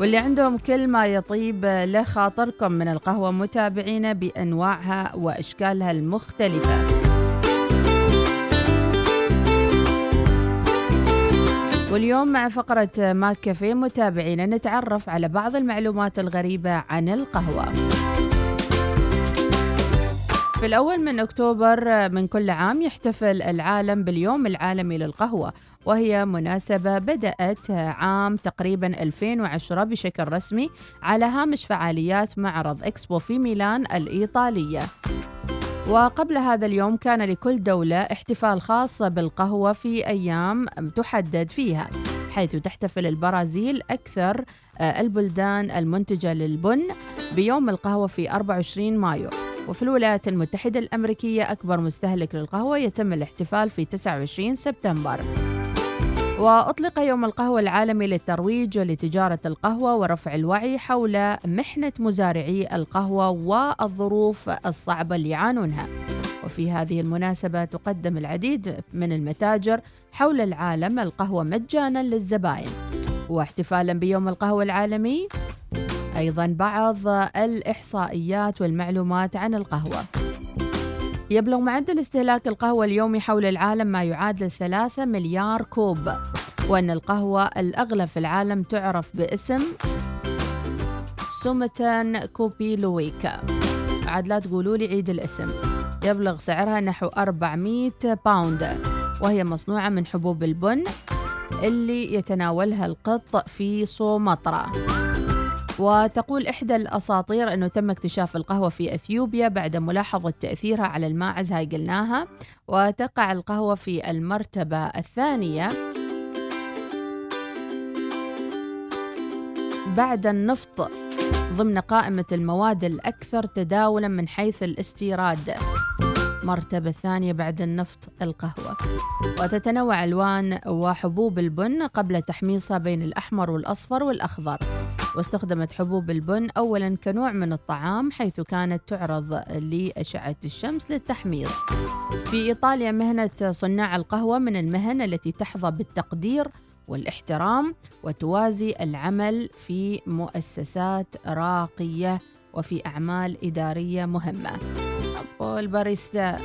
واللي عندهم كل ما يطيب لخاطركم من القهوة متابعين بأنواعها وأشكالها المختلفة. واليوم مع فقرة ماك كافيه متابعينا نتعرف على بعض المعلومات الغريبة عن القهوة. في الأول من أكتوبر من كل عام يحتفل العالم باليوم العالمي للقهوة وهي مناسبة بدأت عام تقريبا 2010 بشكل رسمي على هامش فعاليات معرض إكسبو في ميلان الإيطالية. وقبل هذا اليوم كان لكل دولة احتفال خاص بالقهوة في أيام تحدد فيها حيث تحتفل البرازيل أكثر البلدان المنتجة للبن بيوم القهوة في 24 مايو. وفي الولايات المتحدة الأمريكية أكبر مستهلك للقهوة يتم الاحتفال في 29 سبتمبر. وأطلق يوم القهوة العالمي للترويج لتجارة القهوة ورفع الوعي حول محنة مزارعي القهوة والظروف الصعبة اللي يعانونها. وفي هذه المناسبة تقدم العديد من المتاجر حول العالم القهوة مجانا للزبائن واحتفالا بيوم القهوة العالمي أيضا بعض الإحصائيات والمعلومات عن القهوة. يبلغ معدل استهلاك القهوة اليومي حول العالم ما يعادل 3 مليار كوب وأن القهوة الأغلى في العالم تعرف باسم Sumatran Kopi Luwak. عاد لا تقولوا لي عيد الاسم. يبلغ سعرها نحو 400 باوند وهي مصنوعة من حبوب البن اللي يتناولها القط في سومطرة. وتقول إحدى الأساطير أنه تم اكتشاف القهوة في أثيوبيا بعد ملاحظة تأثيرها على الماعز هاي قلناها. وتقع القهوة في المرتبة الثانية. بعد النفط ضمن قائمة المواد الأكثر تداولا من حيث الاستيراد. مرتبة ثانية بعد النفط القهوة. وتتنوع ألوان وحبوب البن قبل تحميصها بين الأحمر والأصفر والأخضر. واستخدمت حبوب البن أولا كنوع من الطعام حيث كانت تعرض لأشعة الشمس للتحميص. في إيطاليا مهنة صناع القهوة من المهن التي تحظى بالتقدير والاحترام وتوازي العمل في مؤسسات راقية وفي أعمال إدارية مهمة. الباريستا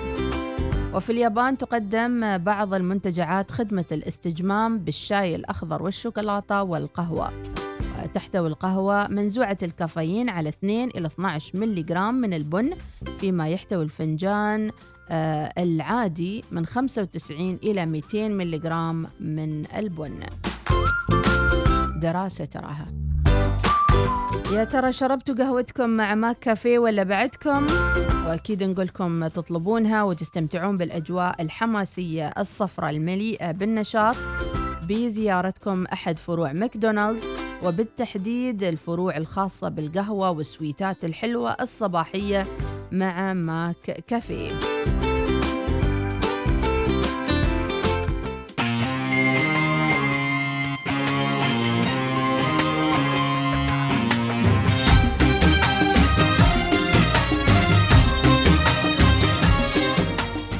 وفي اليابان تقدم بعض المنتجعات خدمة الاستجمام بالشاي الأخضر والشوكولاتة والقهوة. تحتوي القهوة منزوعة الكافيين على 2 إلى 12 ملي جرام من البن فيما يحتوي الفنجان آه، العادي من 95 إلى 200 ملي جرام من البن. دراسة تراها. يا ترى شربتوا قهوتكم مع McCafé ولا بعدكم؟ وأكيد نقولكم تطلبونها وتستمتعون بالأجواء الحماسية الصفراء المليئة بالنشاط. بزيارتكم أحد فروع ماكدونالدز وبالتحديد الفروع الخاصة بالقهوة والسويتات الحلوة الصباحية مع McCafé.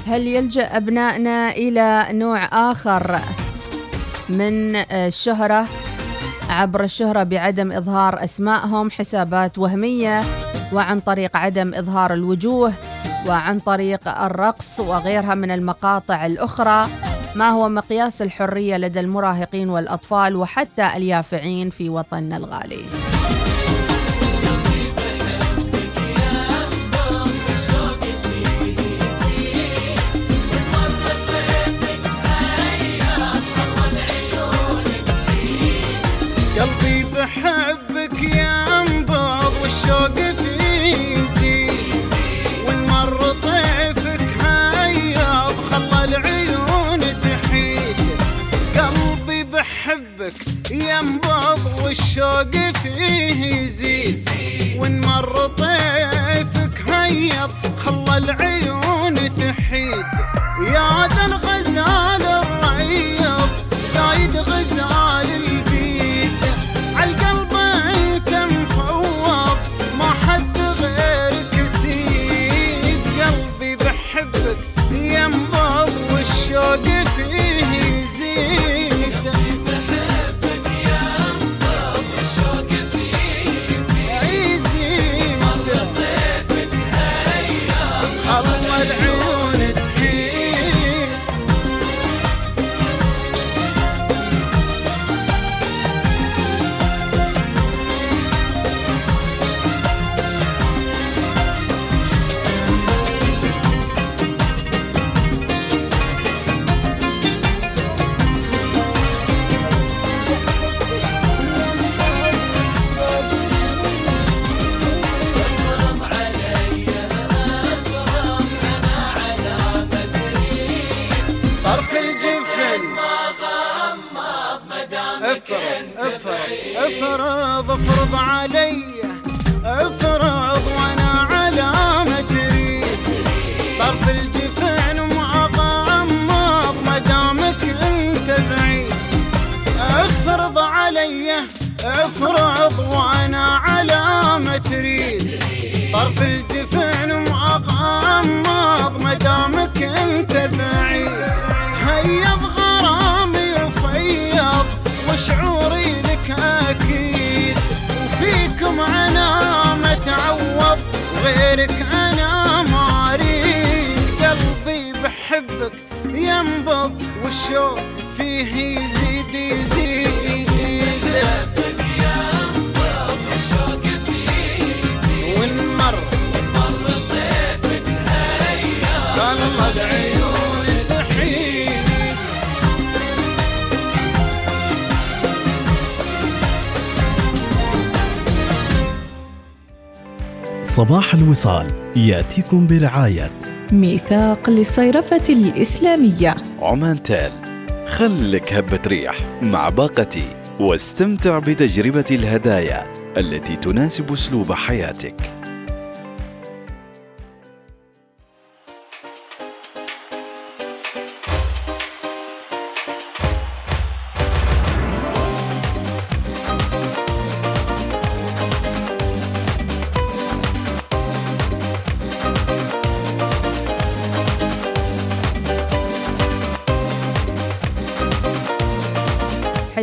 هل يلجأ أبنائنا إلى نوع آخر من الشهرة عبر الشهرة بعدم إظهار أسمائهم حسابات وهمية وعن طريق عدم إظهار الوجوه وعن طريق الرقص وغيرها من المقاطع الأخرى؟ ما هو مقياس الحرية لدى المراهقين والأطفال وحتى اليافعين في وطننا الغالي؟ والشوق فيه يزيد. ونمر طيفك هيا خلى العيون تحيد صباح الوصال يأتيكم برعاية ميثاق للصيرفة الإسلامية. عمان تال خلك هبة ريح مع باقتي واستمتع بتجربة الهدايا التي تناسب أسلوب حياتك.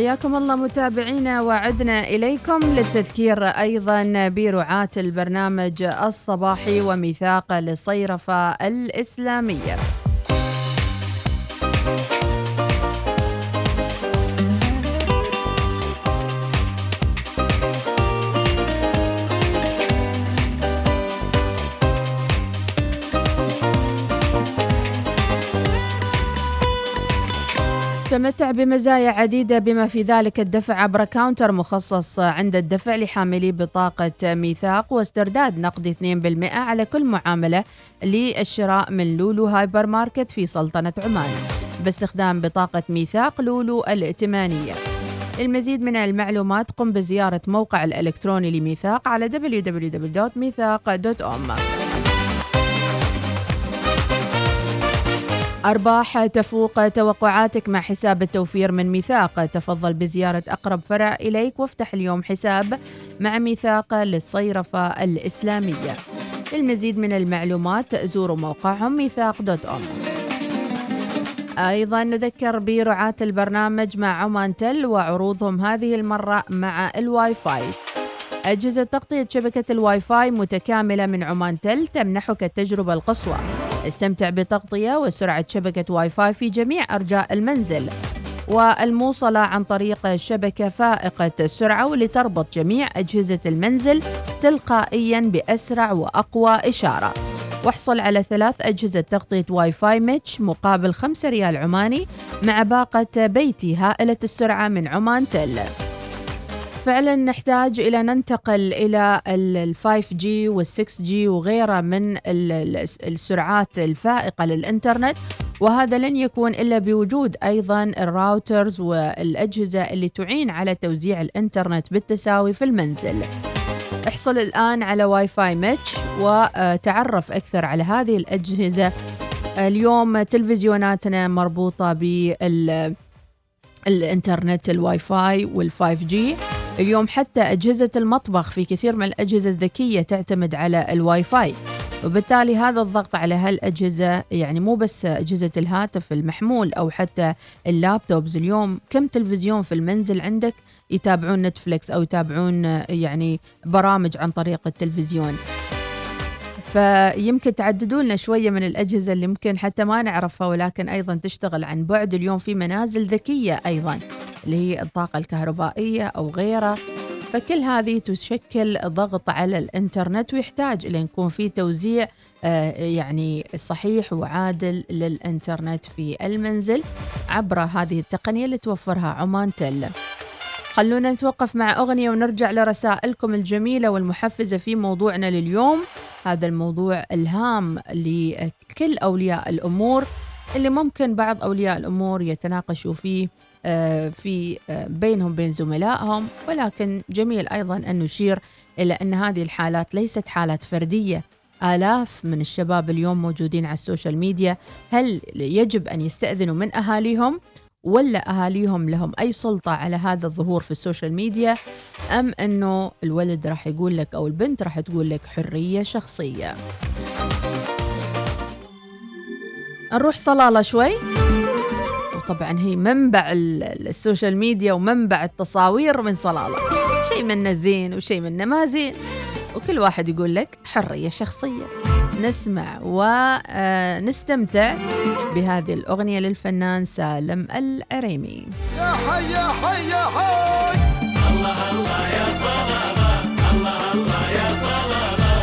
حياكم الله متابعينا وعدنا إليكم للتذكير أيضا برعاة البرنامج الصباحي وميثاق للصيرفة الإسلامية. تمتع بمزايا عديدة بما في ذلك الدفع عبر counter مخصص عند الدفع لحاملي بطاقة ميثاق واسترداد نقد 2% على كل معاملة للشراء من Lulu Hypermarket في سلطنة عمان. باستخدام بطاقة ميثاق لولو الائتمانية. للمزيد من المعلومات قم بزيارة موقع الإلكتروني لميثاق على www.meethaq.com أرباح تفوق توقعاتك مع حساب التوفير من ميثاق. تفضل بزيارة أقرب فرع إليك وافتح اليوم حساب مع ميثاق للصيرفة الإسلامية. للمزيد من المعلومات زوروا موقعهم meethaq dot om. أيضا نذكر برعاة البرنامج مع Omantel وعروضهم هذه المرة مع الواي فاي. أجهزة تغطية شبكة الواي فاي متكاملة من Omantel تمنحك التجربة القصوى. استمتع بتغطية وسرعة شبكة واي فاي في جميع أرجاء المنزل. والموصلة عن طريق شبكة فائقة السرعة واللي تربط جميع أجهزة المنزل تلقائيا بأسرع وأقوى إشارة. واحصل على ثلاث أجهزة تغطية Wi-Fi mesh مقابل 5 ريال عماني مع باقة بيتي هائلة السرعة من Omantel. فعلا نحتاج إلى ننتقل إلى ال 5 جي وال 6 جي وغيرها من ال- ال- السرعات الفائقة للإنترنت وهذا لن يكون إلا بوجود أيضا ال routers والأجهزة اللي تعين على توزيع الإنترنت بالتساوي في المنزل. احصل الآن على Wi-Fi mesh وتعرف أكثر على هذه الأجهزة. اليوم تلفزيوناتنا مربوطة بال الإنترنت ال Wi-Fi وال five G اليوم حتى أجهزة المطبخ في كثير من الأجهزة الذكية تعتمد على الواي فاي وبالتالي هذا الضغط على هالأجهزة يعني مو بس أجهزة الهاتف المحمول أو حتى اللابتوبز اليوم كم تلفزيون في المنزل عندك يتابعون نتفليكس أو يتابعون يعني برامج عن طريق التلفزيون؟ فيمكن تعددوا لنا شوية من الأجهزة اللي ممكن حتى ما نعرفها ولكن أيضا تشتغل عن بعد اليوم في منازل ذكية أيضا اللي هي الطاقة الكهربائية أو غيرها فكل هذه تشكل ضغط على الإنترنت ويحتاج إلى يكون في توزيع آه، يعني صحيح وعادل للإنترنت في المنزل عبر هذه التقنية اللي توفرها عمان تل. خلونا نتوقف مع أغنية ونرجع لرسائلكم الجميلة والمحفزة في موضوعنا لليوم. هذا الموضوع إلهام لكل أولياء الأمور اللي ممكن بعض أولياء الأمور يتناقشوا فيه آه، في آه، بينهم بين زملائهم. ولكن جميل أيضا أن نشير إلى أن هذه الحالات ليست حالات فردية. آلاف من الشباب اليوم موجودين على ال social media. هل يجب أن يستأذنوا من أهاليهم؟ ولا أهاليهم لهم أي سلطة على هذا الظهور في ال social media أم أنه الولد راح يقول لك أو البنت راح تقول لك حرية شخصية. نروح صلالة شوي. وطبعا هي منبع ال- السوشيال ميديا ومنبع التصاوير من صلالة. شيء منه زين وشيء منه ما زين. وكل واحد يقول لك حرية شخصية. نسمع ونستمتع بهذه الأغنية للفنان سالم العريمي. يا حي يا حي يا حي. الله الله يا صلابة الله الله يا صلابة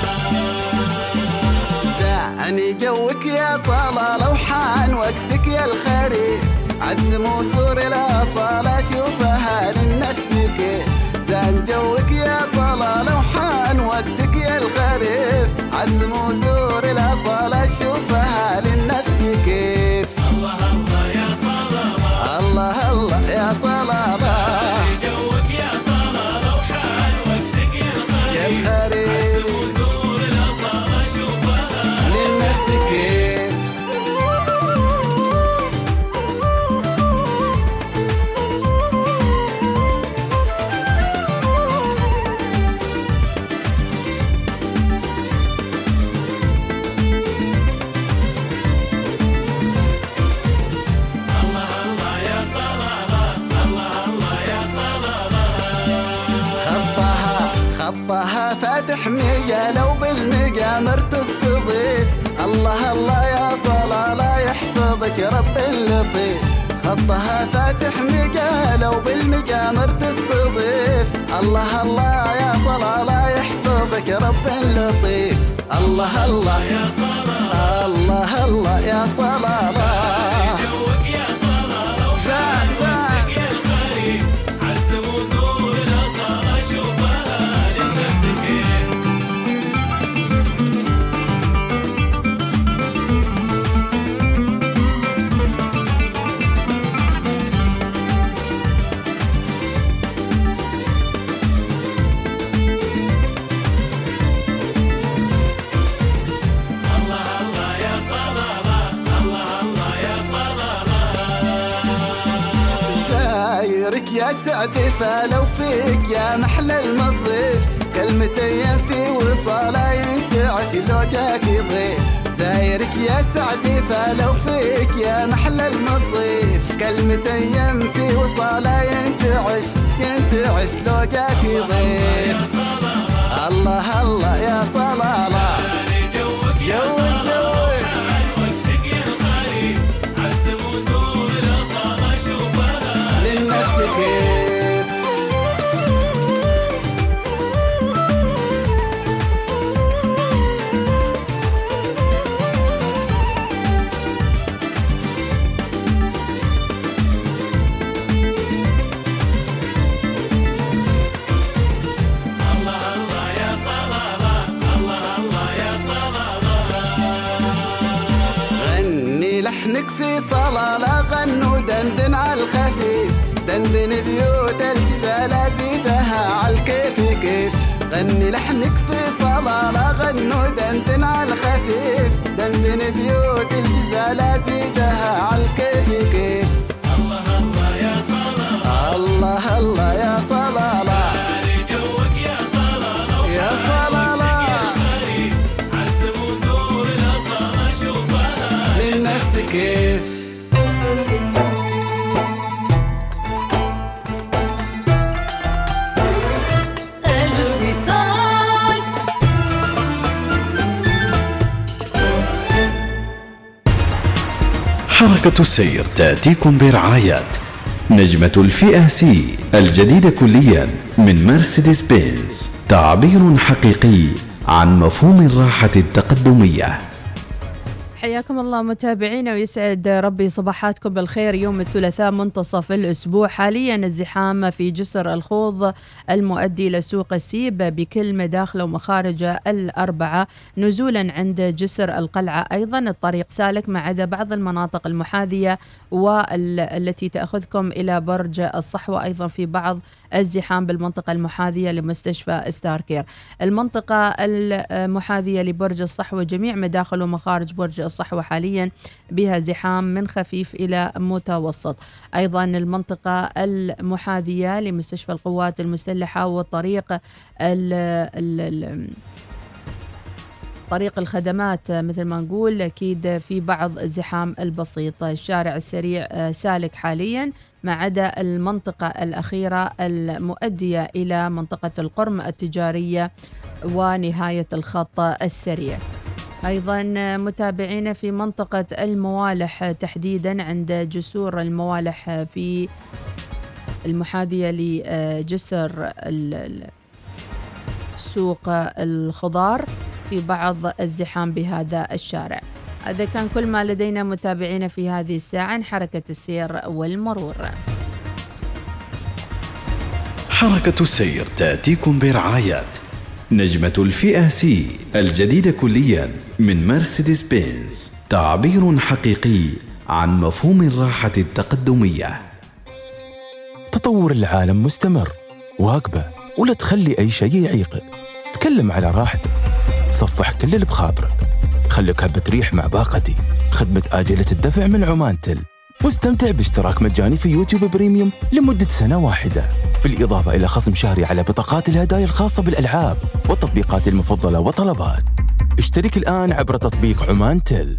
زعني جوك يا صلاة لو حان وقتك يا الخريف عزم وزور الأصالة شوفها للنفس كيف زان جوك يا صلاة لو حان وقتك يا الخريف عزم وزور خطها فاتح مية لو بالمقامر تستضيف. الله الله يا صلاة لا يحفظك رب اللطيف الله الله يا صلاة. الله الله يا صلاة. يا محلى المصيف. كلمتين في وصالة ينتعش ينتعش لو جاك يضيف. الله الله. كيف؟ حركة السير تأتيكم برعاية نجمة الفئة سي الجديدة كليا من مرسيدس بنز تعبير حقيقي عن مفهوم الراحة التقدمية. حياكم الله متابعينا ويسعد ربي صباحاتكم بالخير. يوم الثلاثاء منتصف الأسبوع. حاليا الزحام في جسر الخوض المؤدي لسوق السيب بكل مداخل ومخارج الأربعة نزولا عند جسر القلعة. أيضا الطريق سالك ما عدا بعض المناطق المحاذية والتي تأخذكم إلى برج الصحوة. أيضا في بعض الزحام بالمنطقة المحاذية لمستشفى ستاركير. المنطقة المحاذية لبرج الصحوة جميع مداخل ومخارج برج الصحوة حاليا بها زحام من خفيف إلى متوسط. أيضا المنطقة المحاذية لمستشفى القوات المسلحة والطريق ال ال ال طريق الخدمات مثل ما نقول أكيد في بعض الزحام البسيط. الشارع السريع سالك حاليا. ما عدا المنطقة الأخيرة المؤدية إلى منطقة القرم التجارية ونهاية الخط السريع. أيضا متابعينا في منطقة الموالح تحديدا عند جسور الموالح في المحاذية لجسر سوق الخضار في بعض الزحام بهذا الشارع. هذا كان كل ما لدينا متابعينا في هذه الساعة عن حركة السير والمرور. حركة السير تأتيكم برعاية نجمة الفئة سي الجديدة كليا من مرسيدس بنز تعبير حقيقي عن مفهوم الراحة التقدمية. تطور العالم مستمر واقبه ولا تخلي أي شيء يعيقك. تكلم على راحتك. تصفح كل اللي بخاطرك خليك هبة ريح مع باقتي. خدمة آجلة الدفع من عمان تل. واستمتع باشتراك مجاني في YouTube Premium لمدة سنة واحدة. بالإضافة إلى خصم شهري على بطاقات الهدايا الخاصة بالألعاب والتطبيقات المفضلة وطلبات اشترك الآن عبر تطبيق Omantel.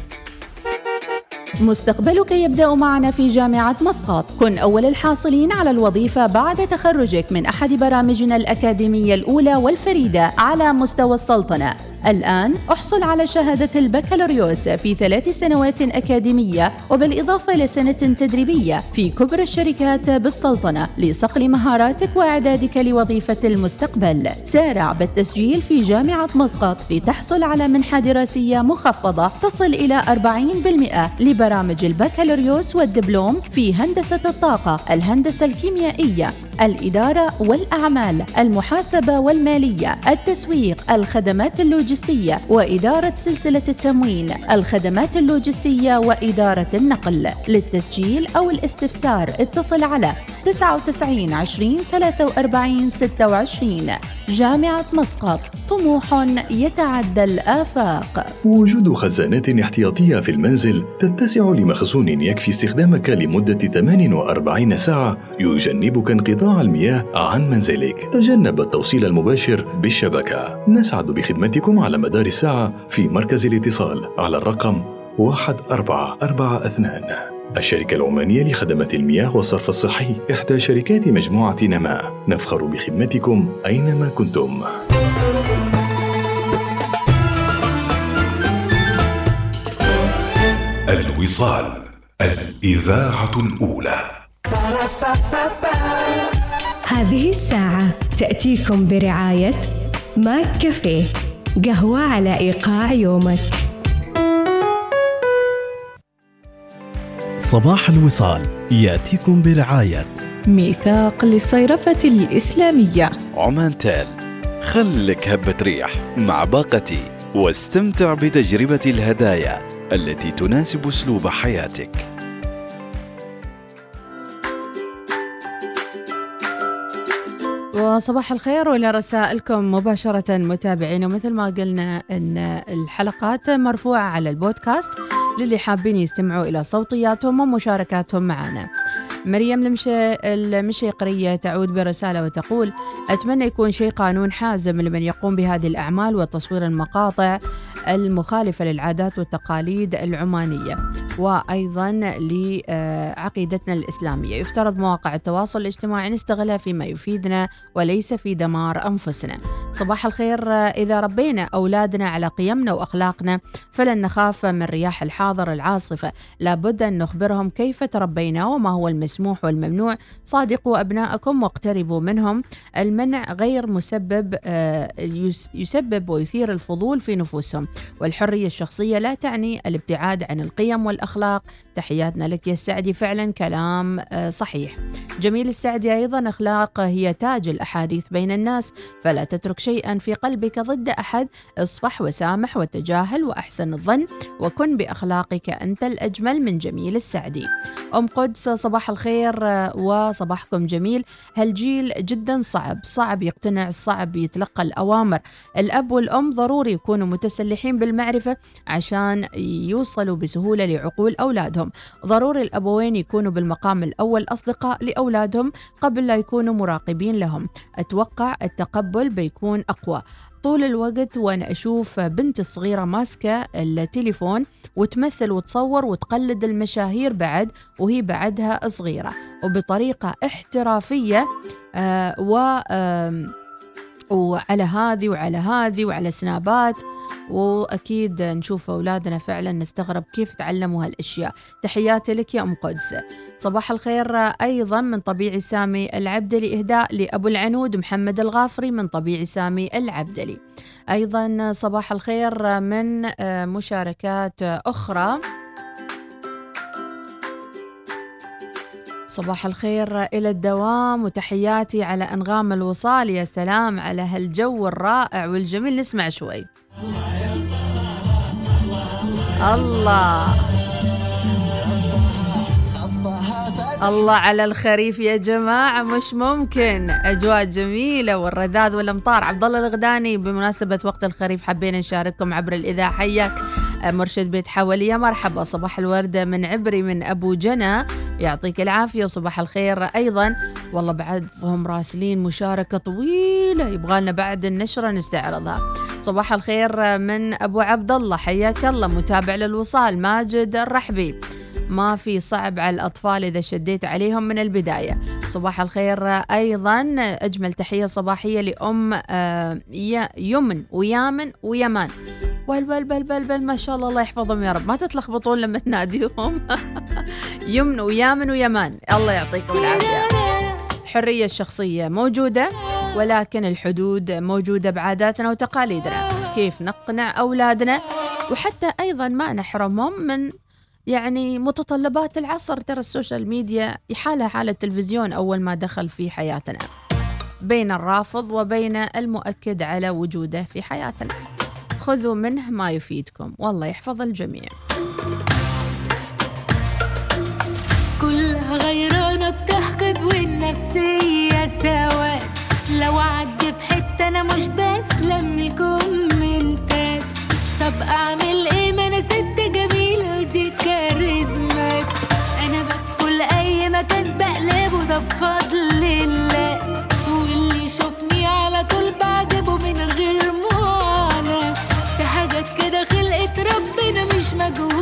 مستقبلك يبدأ معنا في جامعة مسقط. كن أول الحاصلين على الوظيفة بعد تخرجك من أحد برامجنا الأكاديمية الأولى والفريدة على مستوى السلطنة. الآن احصل على شهادة البكالوريوس في ثلاث سنوات أكاديمية وبالإضافة إلى سنة تدريبية في كبرى الشركات بالسلطنة لصقل مهاراتك وإعدادك لوظيفة المستقبل. سارع بالتسجيل في جامعة مسقط لتحصل على منحة دراسية مخفضة تصل إلى 40% لبرامج البكالوريوس والدبلوم في هندسة الطاقة الهندسة الكيميائية الإدارة والأعمال المحاسبة والمالية التسويق الخدمات اللوجستية وإدارة سلسلة التموين الخدمات اللوجستية وإدارة النقل. للتسجيل أو الاستفسار اتصل على 99 20 43 26 جامعة مسقط طموح يتعدى الآفاق. وجود خزانات احتياطية في المنزل تتسع لمخزون يكفي استخدامك لمدة 48 ساعة يجنبك انقطاع المياه عن منزلك. تجنب التوصيل المباشر بالشبكة. نسعد بخدمتكم على مدار الساعة في مركز الاتصال على الرقم 1442 الشركة العمانية لخدمات المياه والصرف الصحي. إحدى شركات مجموعة نماء نفخر بخدمتكم أينما كنتم. الوصال الإذاعة الأولى. هذه الساعة تأتيكم برعاية ماك كافيه قهوة على إيقاع يومك. صباح الوصال يأتيكم برعاية ميثاق للصيرفة الإسلامية. عمان تال خلك هبة ريح مع باقتي واستمتع بتجربة الهدايا التي تناسب أسلوب حياتك. وصباح الخير وإلى رسائلكم مباشرة متابعين. ومثل ما قلنا إن الحلقات مرفوعة على البودكاست. للي حابين يستمعوا إلى صوتياتهم ومشاركاتهم معنا. مريم المشي المشيقرية تعود برسالة وتقول أتمنى يكون شيء قانون حازم لمن يقوم بهذه الأعمال وتصوير المقاطع المخالفة للعادات والتقاليد العمانية وأيضا لعقيدتنا الإسلامية. يفترض مواقع التواصل الاجتماعي نستغلها فيما يفيدنا وليس في دمار أنفسنا. صباح الخير. إذا ربينا أولادنا على قيمنا وأخلاقنا فلن نخاف من رياح الحاضر العاصفة. لابد أن نخبرهم كيف تربينا وما هو المسموح والممنوع. صادقوا أبناءكم واقتربوا منهم. المنع غير مسبب يسبب ويثير الفضول في نفوسهم. والحرية الشخصية لا تعني الابتعاد عن القيم والأخلاق. تحياتنا لك يا السعدي فعلا كلام صحيح. جميل السعدي أيضا. أخلاق هي تاج الأحاديث بين الناس فلا تترك شيئا في قلبك ضد أحد. اصفح وسامح وتجاهل وأحسن الظن وكن بأخلاقك أنت الأجمل من جميل السعدي. أم قدس صباح الخير آه، وصباحكم جميل. هالجيل جدا صعب. صعب يقتنع صعب يتلقى الأوامر. الأب والأم ضروري يكونوا متسلحين بالمعرفة عشان يوصلوا بسهولة لعقول أولادهم. ضروري الأبوين يكونوا بالمقام الأول أصدقاء لأولادهم قبل لا يكونوا مراقبين لهم. أتوقع التقبل بيكون أقوى. طول الوقت وأنا أشوف بنتي الصغيره ماسكة التليفون وتمثل وتصور وتقلد المشاهير بعد وهي بعدها صغيرة. وبطريقة احترافية آه و وعلى هذه وعلى هذه وعلى سنابات. وأكيد نشوف أولادنا فعلا نستغرب كيف تعلموا هالأشياء. تحياتي لك يا أم قدس. صباح الخير أيضا من طبيعي سامي العبدلي إهداء لأبو العنود محمد الغافري من طبيعي سامي العبدلي. أيضا صباح الخير من آه، مشاركات أخرى. صباح الخير إلى الدوام وتحياتي على أنغام الوصال. يا سلام على هالجو الرائع والجميل. نسمع شوي. الله. الله على الخريف يا جماعة مش ممكن. أجواء جميلة والرذاذ والأمطار. عبد الله الغداني بمناسبة وقت الخريف حبينا نشارككم عبر الإذاعة حياك مرشد بيت حولية مرحبا. صباح الوردة من عبري من أبو جنى يعطيك العافية وصباح الخير أيضا. والله بعدهم راسلين مشاركة طويلة يبغى لنا بعد النشرة نستعرضها. صباح الخير من أبو عبد الله حياك الله متابع للوصال ماجد الرحبي. ما في صعب على الأطفال إذا شديت عليهم من البداية. صباح الخير أيضا. أجمل تحية صباحية لأم آه، يمن ويامن ويمان. بل بل بل بل بل ما شاء الله الله يحفظهم يا رب. ما تتلخبطون لما تناديهم. يمن ويامن ويمان. الله يعطيكم العافية. الحرية الشخصية موجودة ولكن الحدود موجودة بعاداتنا وتقاليدنا. كيف نقنع أولادنا؟ وحتى أيضا ما نحرمهم من يعني متطلبات العصر. ترى السوشيال ميديا يحالها حال التلفزيون أول ما دخل في حياتنا. بين الرافض وبين المؤكد على وجوده في حياتنا. خذوا منه ما يفيدكم. والله يحفظ الجميع. كلها غيرانة بتحقد والنفسية سواد لو عدي في حتة أنا مش بسلم الكومنتات طب أعمل إيه؟ ما أنا ست جميلة ودي كاريزمات أنا بدخل أي مكان بقلبه ده بفضل الله. i go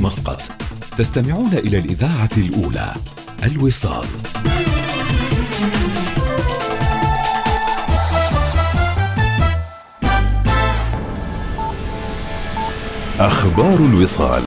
مسقط تستمعون إلى الإذاعة الأولى الوصال. أخبار الوصال.